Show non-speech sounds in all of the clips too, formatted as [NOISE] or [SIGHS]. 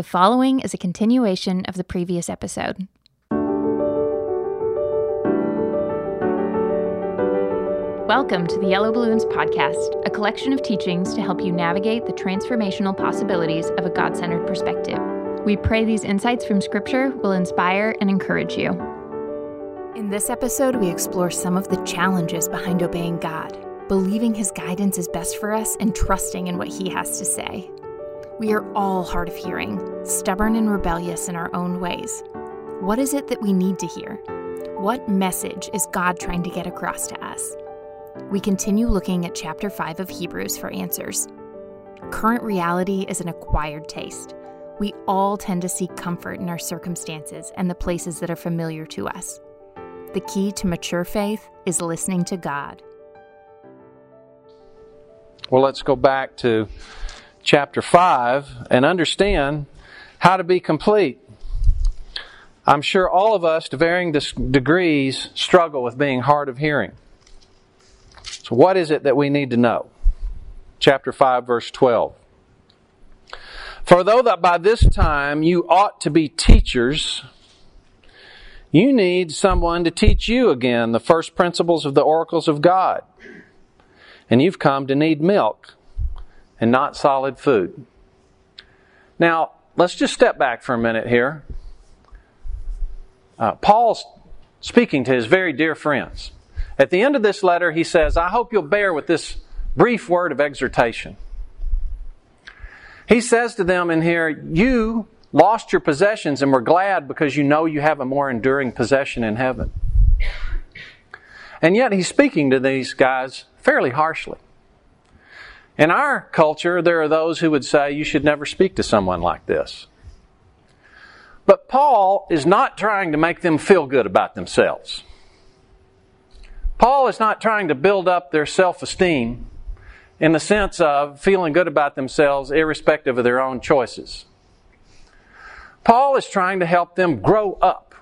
The following is a continuation of the previous episode. Welcome to the Yellow Balloons Podcast, a collection of teachings to help you navigate the transformational possibilities of a God centered perspective. We pray these insights from Scripture will inspire and encourage you. In this episode, we explore some of the challenges behind obeying God, believing His guidance is best for us, and trusting in what He has to say. We are all hard of hearing, stubborn and rebellious in our own ways. What is it that we need to hear? What message is God trying to get across to us? We continue looking at chapter 5 of Hebrews for answers. Current reality is an acquired taste. We all tend to seek comfort in our circumstances and the places that are familiar to us. The key to mature faith is listening to God. Well, let's go back to chapter 5 and understand how to be complete. I'm sure all of us, to varying degrees, struggle with being hard of hearing. So, what is it that we need to know? Chapter 5, verse 12. For though that by this time you ought to be teachers, you need someone to teach you again the first principles of the oracles of God. And you've come to need milk and not solid food. Now, let's just step back for a minute here. Uh, Paul's speaking to his very dear friends. At the end of this letter, he says, I hope you'll bear with this brief word of exhortation. He says to them in here, You lost your possessions and were glad because you know you have a more enduring possession in heaven. And yet, he's speaking to these guys fairly harshly. In our culture, there are those who would say you should never speak to someone like this. But Paul is not trying to make them feel good about themselves. Paul is not trying to build up their self esteem in the sense of feeling good about themselves irrespective of their own choices. Paul is trying to help them grow up.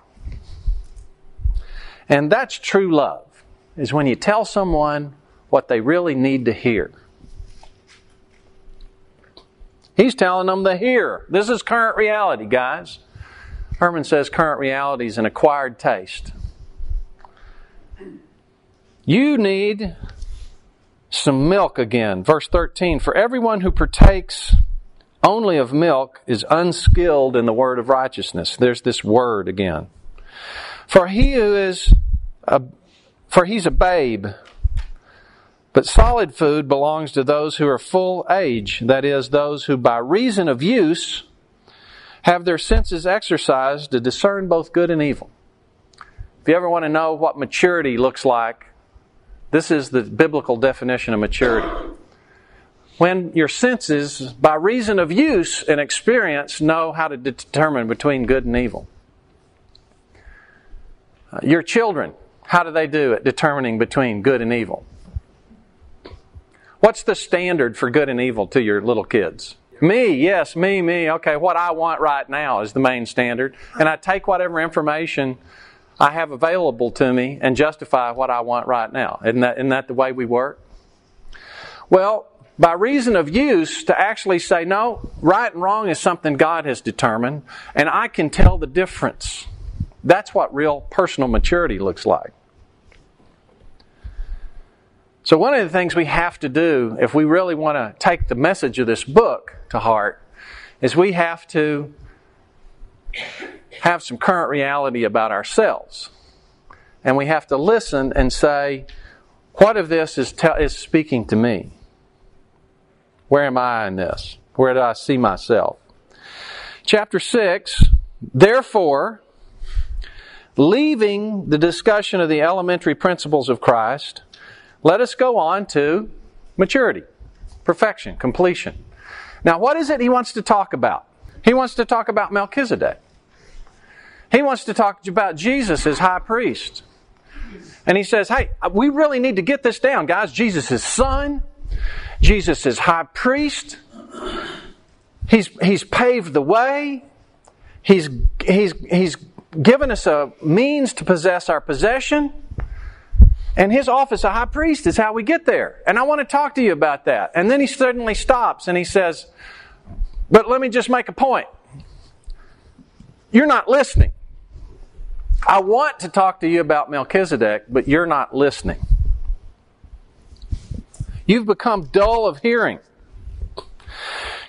And that's true love, is when you tell someone what they really need to hear. He's telling them the here. This is current reality, guys. Herman says current reality is an acquired taste. You need some milk again. Verse 13 For everyone who partakes only of milk is unskilled in the word of righteousness. There's this word again. For he who is a, for he's a babe but solid food belongs to those who are full age, that is, those who by reason of use have their senses exercised to discern both good and evil. If you ever want to know what maturity looks like, this is the biblical definition of maturity. When your senses, by reason of use and experience, know how to determine between good and evil. Uh, your children, how do they do at determining between good and evil? What's the standard for good and evil to your little kids? Me, yes, me, me. Okay, what I want right now is the main standard. And I take whatever information I have available to me and justify what I want right now. Isn't that, isn't that the way we work? Well, by reason of use, to actually say, no, right and wrong is something God has determined, and I can tell the difference. That's what real personal maturity looks like. So, one of the things we have to do if we really want to take the message of this book to heart is we have to have some current reality about ourselves. And we have to listen and say, what of this is, te- is speaking to me? Where am I in this? Where do I see myself? Chapter 6, therefore, leaving the discussion of the elementary principles of Christ, let us go on to maturity, perfection, completion. Now, what is it he wants to talk about? He wants to talk about Melchizedek. He wants to talk about Jesus as high priest. And he says, hey, we really need to get this down, guys. Jesus is son. Jesus is high priest. He's, he's paved the way. He's, he's, he's given us a means to possess our possession. And his office a high priest is how we get there. And I want to talk to you about that. And then he suddenly stops and he says, But let me just make a point. you're not listening. I want to talk to you about Melchizedek, but you're not listening. You've become dull of hearing.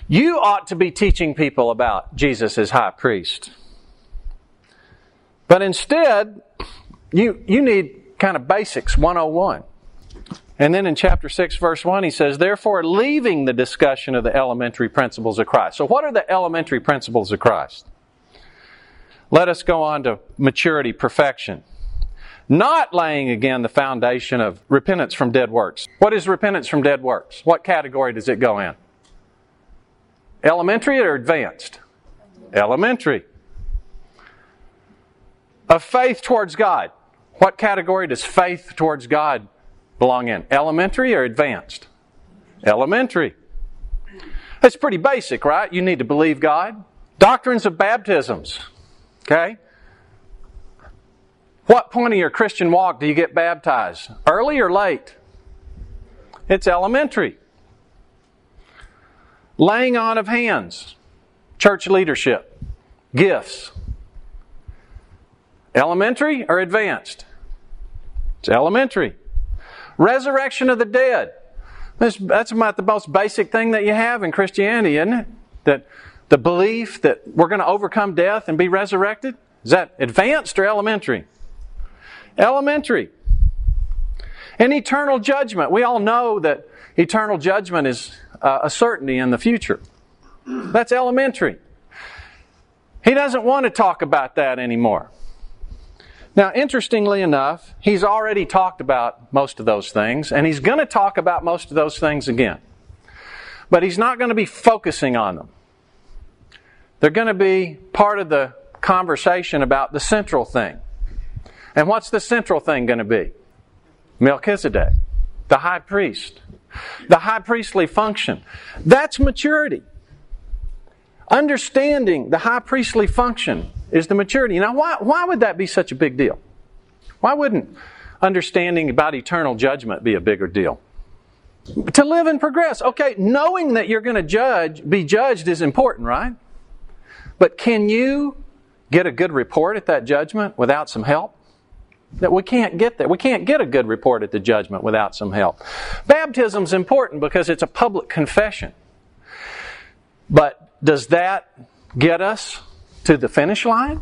You ought to be teaching people about Jesus as high priest. But instead, you, you need kind of basics 101. And then in chapter 6, verse 1, he says, Therefore, leaving the discussion of the elementary principles of Christ. So, what are the elementary principles of Christ? Let us go on to maturity, perfection. Not laying again the foundation of repentance from dead works. What is repentance from dead works? What category does it go in? Elementary or advanced? Elementary. Of faith towards God. What category does faith towards God belong in? Elementary or advanced? Elementary. That's pretty basic, right? You need to believe God. Doctrines of baptisms. Okay? What point of your Christian walk do you get baptized? Early or late? It's elementary. Laying on of hands, church leadership, gifts. Elementary or advanced? It's elementary. Resurrection of the dead. That's about the most basic thing that you have in Christianity, isn't it? That the belief that we're going to overcome death and be resurrected? Is that advanced or elementary? Elementary. And eternal judgment. We all know that eternal judgment is uh, a certainty in the future. That's elementary. He doesn't want to talk about that anymore. Now, interestingly enough, he's already talked about most of those things, and he's going to talk about most of those things again. But he's not going to be focusing on them. They're going to be part of the conversation about the central thing. And what's the central thing going to be? Melchizedek, the high priest, the high priestly function. That's maturity. Understanding the high priestly function is the maturity. Now, why, why would that be such a big deal? Why wouldn't understanding about eternal judgment be a bigger deal? To live and progress. Okay, knowing that you're going to judge, be judged is important, right? But can you get a good report at that judgment without some help? That we can't get that. We can't get a good report at the judgment without some help. Baptism is important because it's a public confession. But does that get us to the finish line?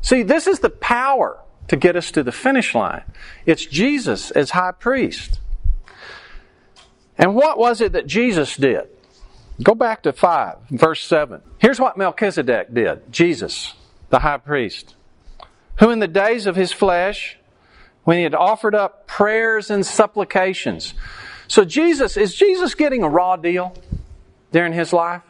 See, this is the power to get us to the finish line. It's Jesus as high priest. And what was it that Jesus did? Go back to 5, verse 7. Here's what Melchizedek did Jesus, the high priest, who in the days of his flesh, when he had offered up prayers and supplications. So, Jesus, is Jesus getting a raw deal during his life?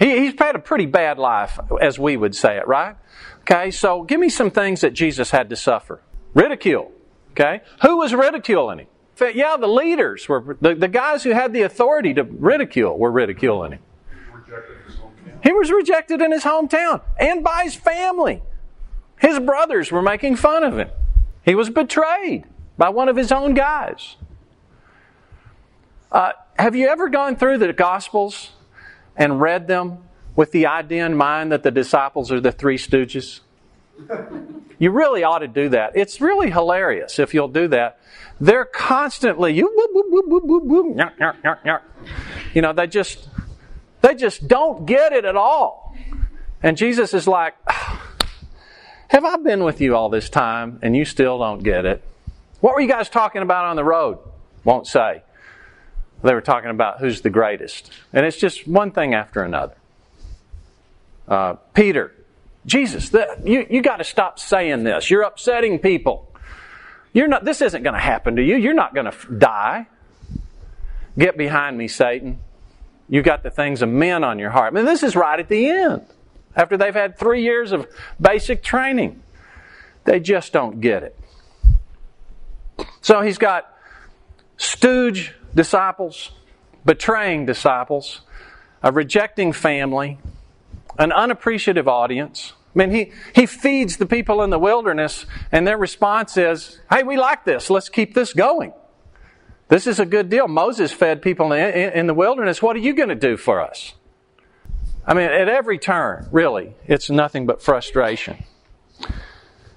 He, he's had a pretty bad life, as we would say it, right? Okay, so give me some things that Jesus had to suffer. Ridicule. Okay? Who was ridiculing him? yeah, the leaders were the, the guys who had the authority to ridicule were ridiculing him. He was rejected in his hometown and by his family. His brothers were making fun of him. He was betrayed by one of his own guys. Uh, have you ever gone through the Gospels and read them with the idea in mind that the disciples are the three stooges? You really ought to do that. It's really hilarious if you'll do that. They're constantly you you know they just they just don't get it at all. And Jesus is like, [SIGHS] "Have I been with you all this time and you still don't get it? What were you guys talking about on the road?" Won't say. They were talking about who's the greatest, and it's just one thing after another. Uh, Peter, Jesus, the, you, you got to stop saying this. You're upsetting people. You're not, this isn't going to happen to you. You're not going to die. Get behind me, Satan. You've got the things of men on your heart. I mean, this is right at the end. After they've had three years of basic training, they just don't get it. So he's got stooge disciples, betraying disciples, a rejecting family, an unappreciative audience. I mean, he, he feeds the people in the wilderness, and their response is, Hey, we like this. Let's keep this going. This is a good deal. Moses fed people in, in the wilderness. What are you going to do for us? I mean, at every turn, really, it's nothing but frustration.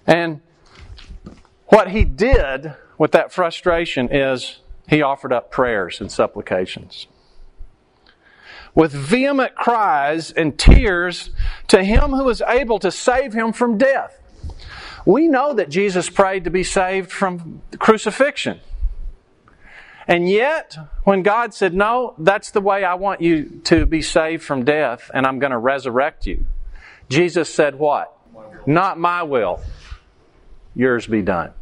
And what he did with that frustration is he offered up prayers and supplications. With vehement cries and tears to him who was able to save him from death. We know that Jesus prayed to be saved from crucifixion. And yet, when God said, No, that's the way I want you to be saved from death, and I'm going to resurrect you, Jesus said, What? Not my will, yours be done.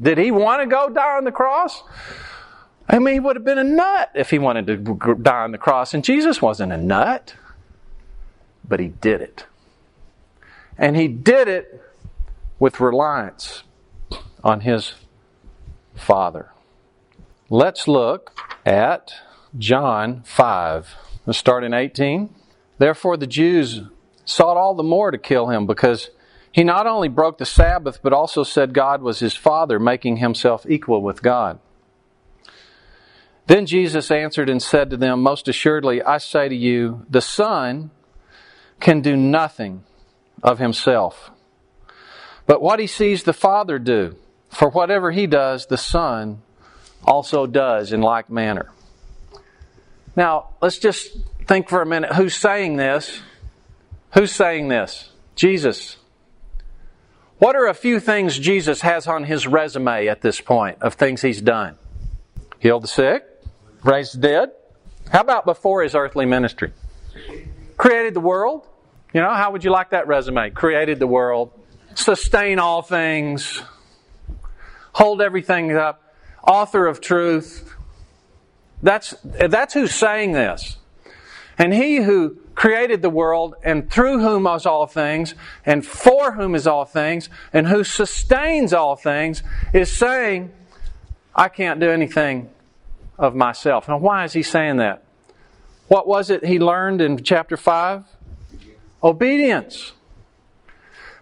Did he want to go die on the cross? I mean, he would have been a nut if he wanted to die on the cross, and Jesus wasn't a nut, but he did it. And he did it with reliance on his Father. Let's look at John 5. Let's start in 18. Therefore, the Jews sought all the more to kill him because he not only broke the Sabbath, but also said God was his Father, making himself equal with God. Then Jesus answered and said to them, Most assuredly, I say to you, the Son can do nothing of himself. But what he sees the Father do, for whatever he does, the Son also does in like manner. Now, let's just think for a minute who's saying this? Who's saying this? Jesus. What are a few things Jesus has on his resume at this point of things he's done? Healed the sick, raised the dead. How about before his earthly ministry? Created the world. You know, how would you like that resume? Created the world, sustain all things, hold everything up author of truth. That's, that's who's saying this. And he who created the world and through whom is all things and for whom is all things and who sustains all things is saying, I can't do anything of myself. Now, why is he saying that? What was it he learned in chapter 5? Obedience.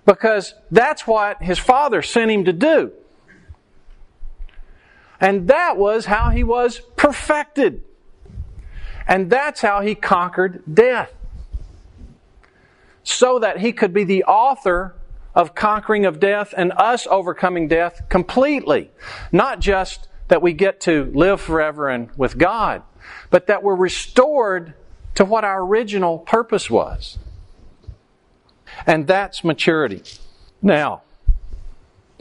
Because that's what his father sent him to do. And that was how he was perfected. And that's how he conquered death. So that he could be the author of conquering of death and us overcoming death completely. Not just that we get to live forever and with God, but that we're restored to what our original purpose was. And that's maturity. Now,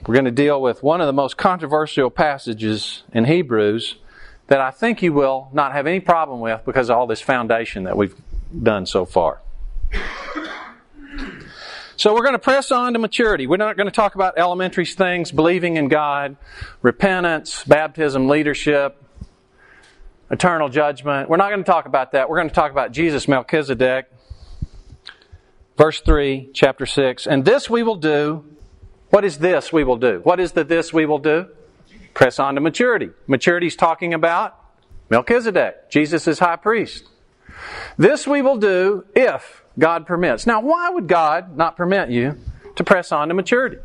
we're going to deal with one of the most controversial passages in Hebrews that I think you will not have any problem with because of all this foundation that we've done so far. So we're going to press on to maturity. We're not going to talk about elementary things, believing in God, repentance, baptism, leadership, eternal judgment. We're not going to talk about that. We're going to talk about Jesus Melchizedek. Verse 3, chapter 6. And this we will do what is this we will do? What is the this we will do? Press on to maturity. Maturity is talking about Melchizedek, Jesus is high priest. This we will do if God permits. Now, why would God not permit you to press on to maturity?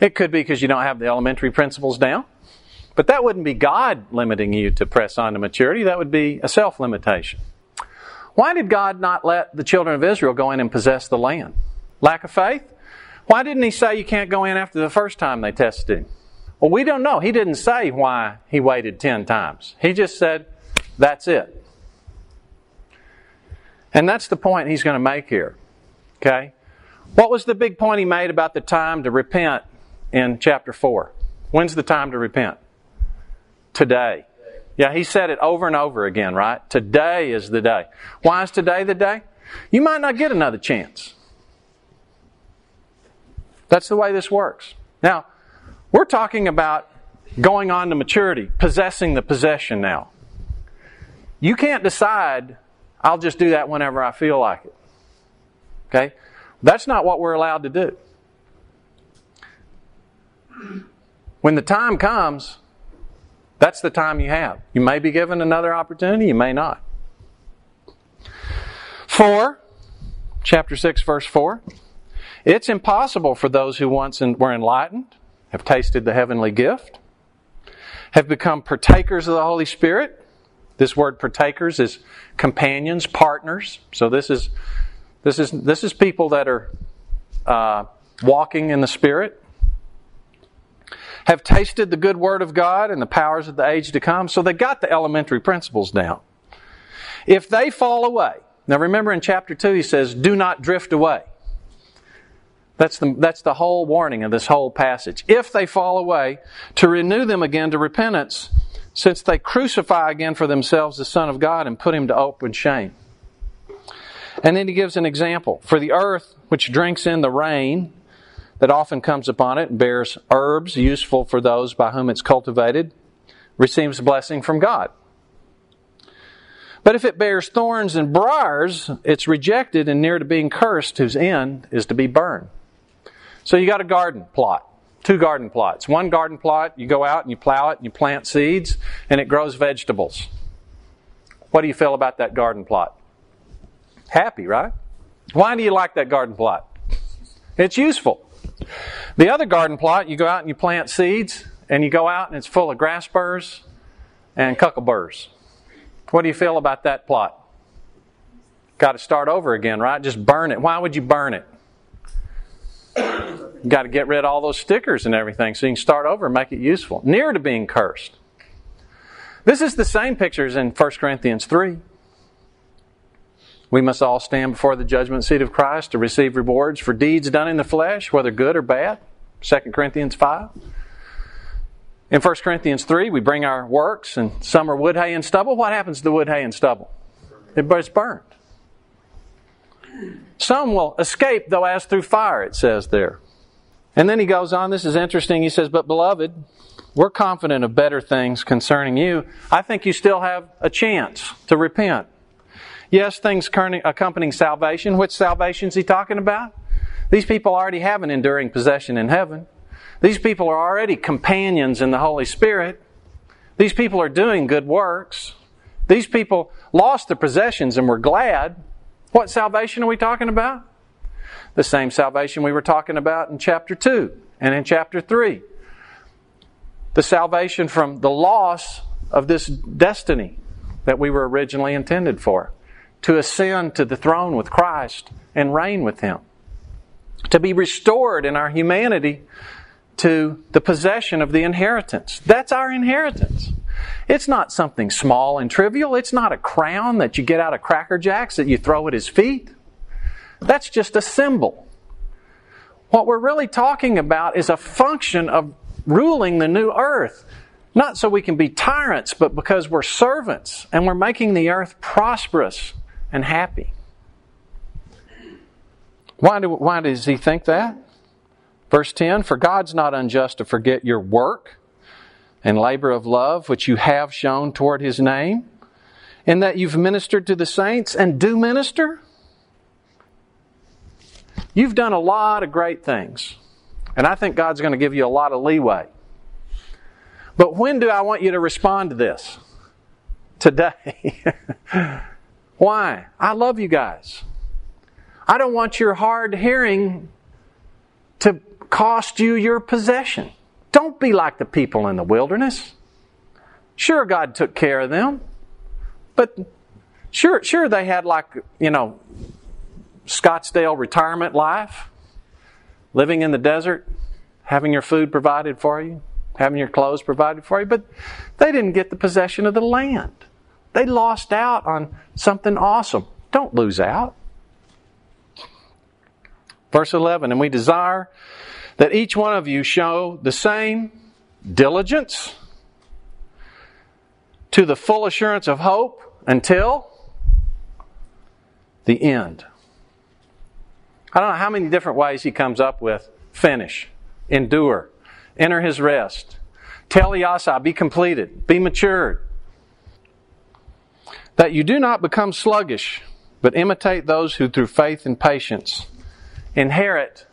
It could be because you don't have the elementary principles down, but that wouldn't be God limiting you to press on to maturity. That would be a self limitation. Why did God not let the children of Israel go in and possess the land? Lack of faith? Why didn't he say you can't go in after the first time they tested him? Well, we don't know. He didn't say why he waited 10 times. He just said, that's it. And that's the point he's going to make here. Okay? What was the big point he made about the time to repent in chapter 4? When's the time to repent? Today. Yeah, he said it over and over again, right? Today is the day. Why is today the day? You might not get another chance. That's the way this works. Now, we're talking about going on to maturity, possessing the possession now. You can't decide, I'll just do that whenever I feel like it. Okay? That's not what we're allowed to do. When the time comes, that's the time you have. You may be given another opportunity, you may not. 4, chapter 6, verse 4. It's impossible for those who once were enlightened, have tasted the heavenly gift, have become partakers of the Holy Spirit, This word partakers is companions, partners. So this is this is this is people that are uh, walking in the Spirit, have tasted the good word of God and the powers of the age to come. So they got the elementary principles down. If they fall away, now remember in chapter 2 he says, do not drift away. That's the, that's the whole warning of this whole passage. If they fall away, to renew them again to repentance, since they crucify again for themselves the Son of God and put him to open shame. And then he gives an example. For the earth, which drinks in the rain that often comes upon it, bears herbs useful for those by whom it's cultivated, receives blessing from God. But if it bears thorns and briars, it's rejected and near to being cursed, whose end is to be burned. So you got a garden plot, two garden plots. One garden plot, you go out and you plow it and you plant seeds, and it grows vegetables. What do you feel about that garden plot? Happy, right? Why do you like that garden plot? It's useful. The other garden plot, you go out and you plant seeds, and you go out and it's full of grass burrs and cuckleburrs. What do you feel about that plot? Got to start over again, right? Just burn it. Why would you burn it? You got to get rid of all those stickers and everything so you can start over and make it useful. Near to being cursed. This is the same picture as in 1 Corinthians 3. We must all stand before the judgment seat of Christ to receive rewards for deeds done in the flesh, whether good or bad. 2 Corinthians 5. In 1 Corinthians 3, we bring our works, and some are wood, hay, and stubble. What happens to the wood, hay, and stubble? It's burned. Some will escape, though, as through fire, it says there. And then he goes on, this is interesting. He says, But beloved, we're confident of better things concerning you. I think you still have a chance to repent. Yes, things accompanying salvation. Which salvation is he talking about? These people already have an enduring possession in heaven. These people are already companions in the Holy Spirit. These people are doing good works. These people lost their possessions and were glad. What salvation are we talking about? The same salvation we were talking about in chapter 2 and in chapter 3. The salvation from the loss of this destiny that we were originally intended for to ascend to the throne with Christ and reign with Him. To be restored in our humanity to the possession of the inheritance. That's our inheritance. It's not something small and trivial. It's not a crown that you get out of Cracker Jacks that you throw at His feet. That's just a symbol. What we're really talking about is a function of ruling the new earth. Not so we can be tyrants, but because we're servants and we're making the earth prosperous and happy. Why, do, why does he think that? Verse 10 For God's not unjust to forget your work and labor of love which you have shown toward his name, in that you've ministered to the saints and do minister. You've done a lot of great things, and I think God's going to give you a lot of leeway. But when do I want you to respond to this? Today. [LAUGHS] Why? I love you guys. I don't want your hard hearing to cost you your possession. Don't be like the people in the wilderness. Sure, God took care of them, but sure, sure they had like you know Scottsdale retirement life, living in the desert, having your food provided for you, having your clothes provided for you, but they didn't get the possession of the land. They lost out on something awesome. Don't lose out. Verse 11, and we desire that each one of you show the same diligence to the full assurance of hope until the end. I don't know how many different ways he comes up with finish, endure, enter his rest, teleiosai, be completed, be matured that you do not become sluggish, but imitate those who through faith and patience inherit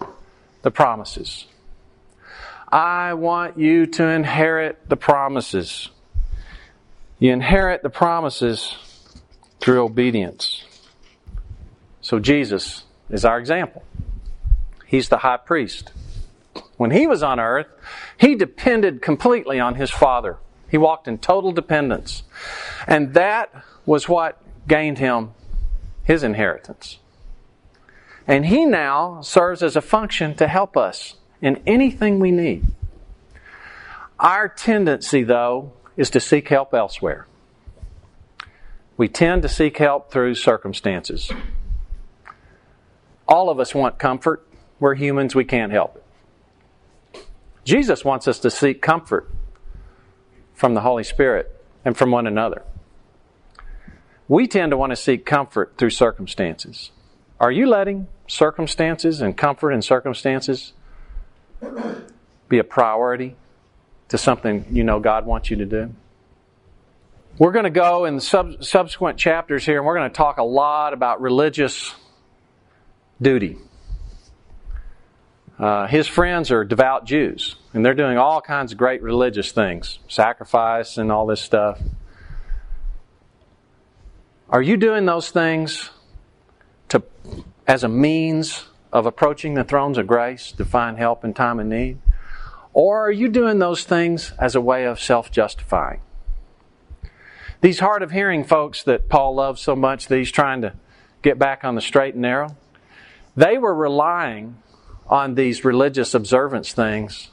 the promises. I want you to inherit the promises. You inherit the promises through obedience. So Jesus is our example. He's the high priest. When he was on earth, he depended completely on his Father. He walked in total dependence. And that was what gained him his inheritance. And he now serves as a function to help us in anything we need. Our tendency, though, is to seek help elsewhere. We tend to seek help through circumstances. All of us want comfort. We're humans, we can't help it. Jesus wants us to seek comfort from the Holy Spirit and from one another. We tend to want to seek comfort through circumstances. Are you letting circumstances and comfort in circumstances be a priority to something you know God wants you to do? We're going to go in sub- subsequent chapters here and we're going to talk a lot about religious duty. Uh, his friends are devout Jews, and they're doing all kinds of great religious things, sacrifice and all this stuff. Are you doing those things to, as a means of approaching the thrones of grace to find help in time of need? Or are you doing those things as a way of self justifying? These hard of hearing folks that Paul loves so much that he's trying to get back on the straight and narrow, they were relying on these religious observance things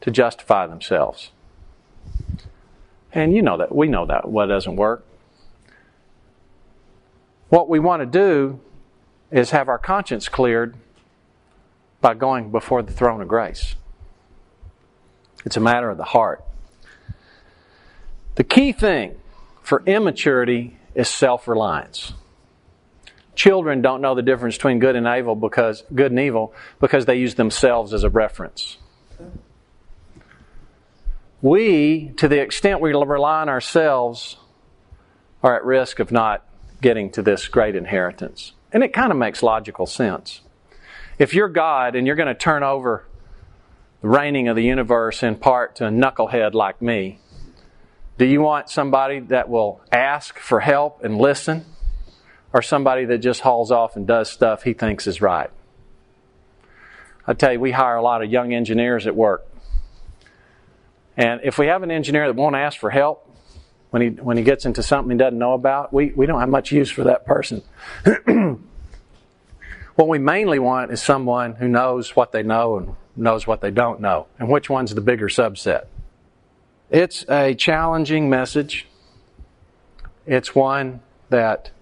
to justify themselves. And you know that we know that what doesn't work. What we want to do is have our conscience cleared by going before the throne of grace. It's a matter of the heart. The key thing for immaturity is self reliance. Children don't know the difference between good and evil because good and evil because they use themselves as a reference. We, to the extent we rely on ourselves, are at risk of not getting to this great inheritance. And it kind of makes logical sense. If you're God and you're going to turn over the reigning of the universe in part to a knucklehead like me, do you want somebody that will ask for help and listen? Or somebody that just hauls off and does stuff he thinks is right. I tell you, we hire a lot of young engineers at work. And if we have an engineer that won't ask for help when he, when he gets into something he doesn't know about, we, we don't have much use for that person. [CLEARS THROAT] what we mainly want is someone who knows what they know and knows what they don't know, and which one's the bigger subset. It's a challenging message. It's one that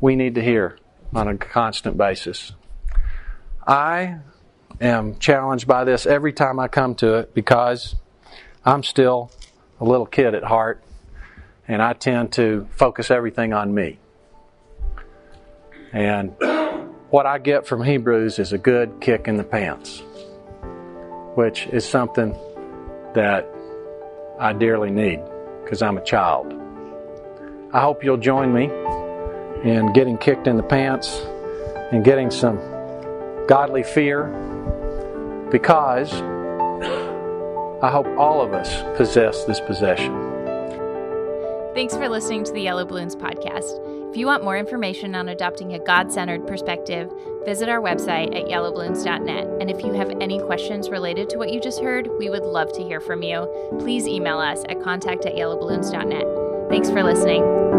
we need to hear on a constant basis. I am challenged by this every time I come to it because I'm still a little kid at heart and I tend to focus everything on me. And what I get from Hebrews is a good kick in the pants, which is something that I dearly need because I'm a child. I hope you'll join me and getting kicked in the pants and getting some godly fear because I hope all of us possess this possession. Thanks for listening to the Yellow Balloons podcast. If you want more information on adopting a God centered perspective, visit our website at yellowballoons.net. And if you have any questions related to what you just heard, we would love to hear from you. Please email us at contact at yellowballoons.net. Thanks for listening.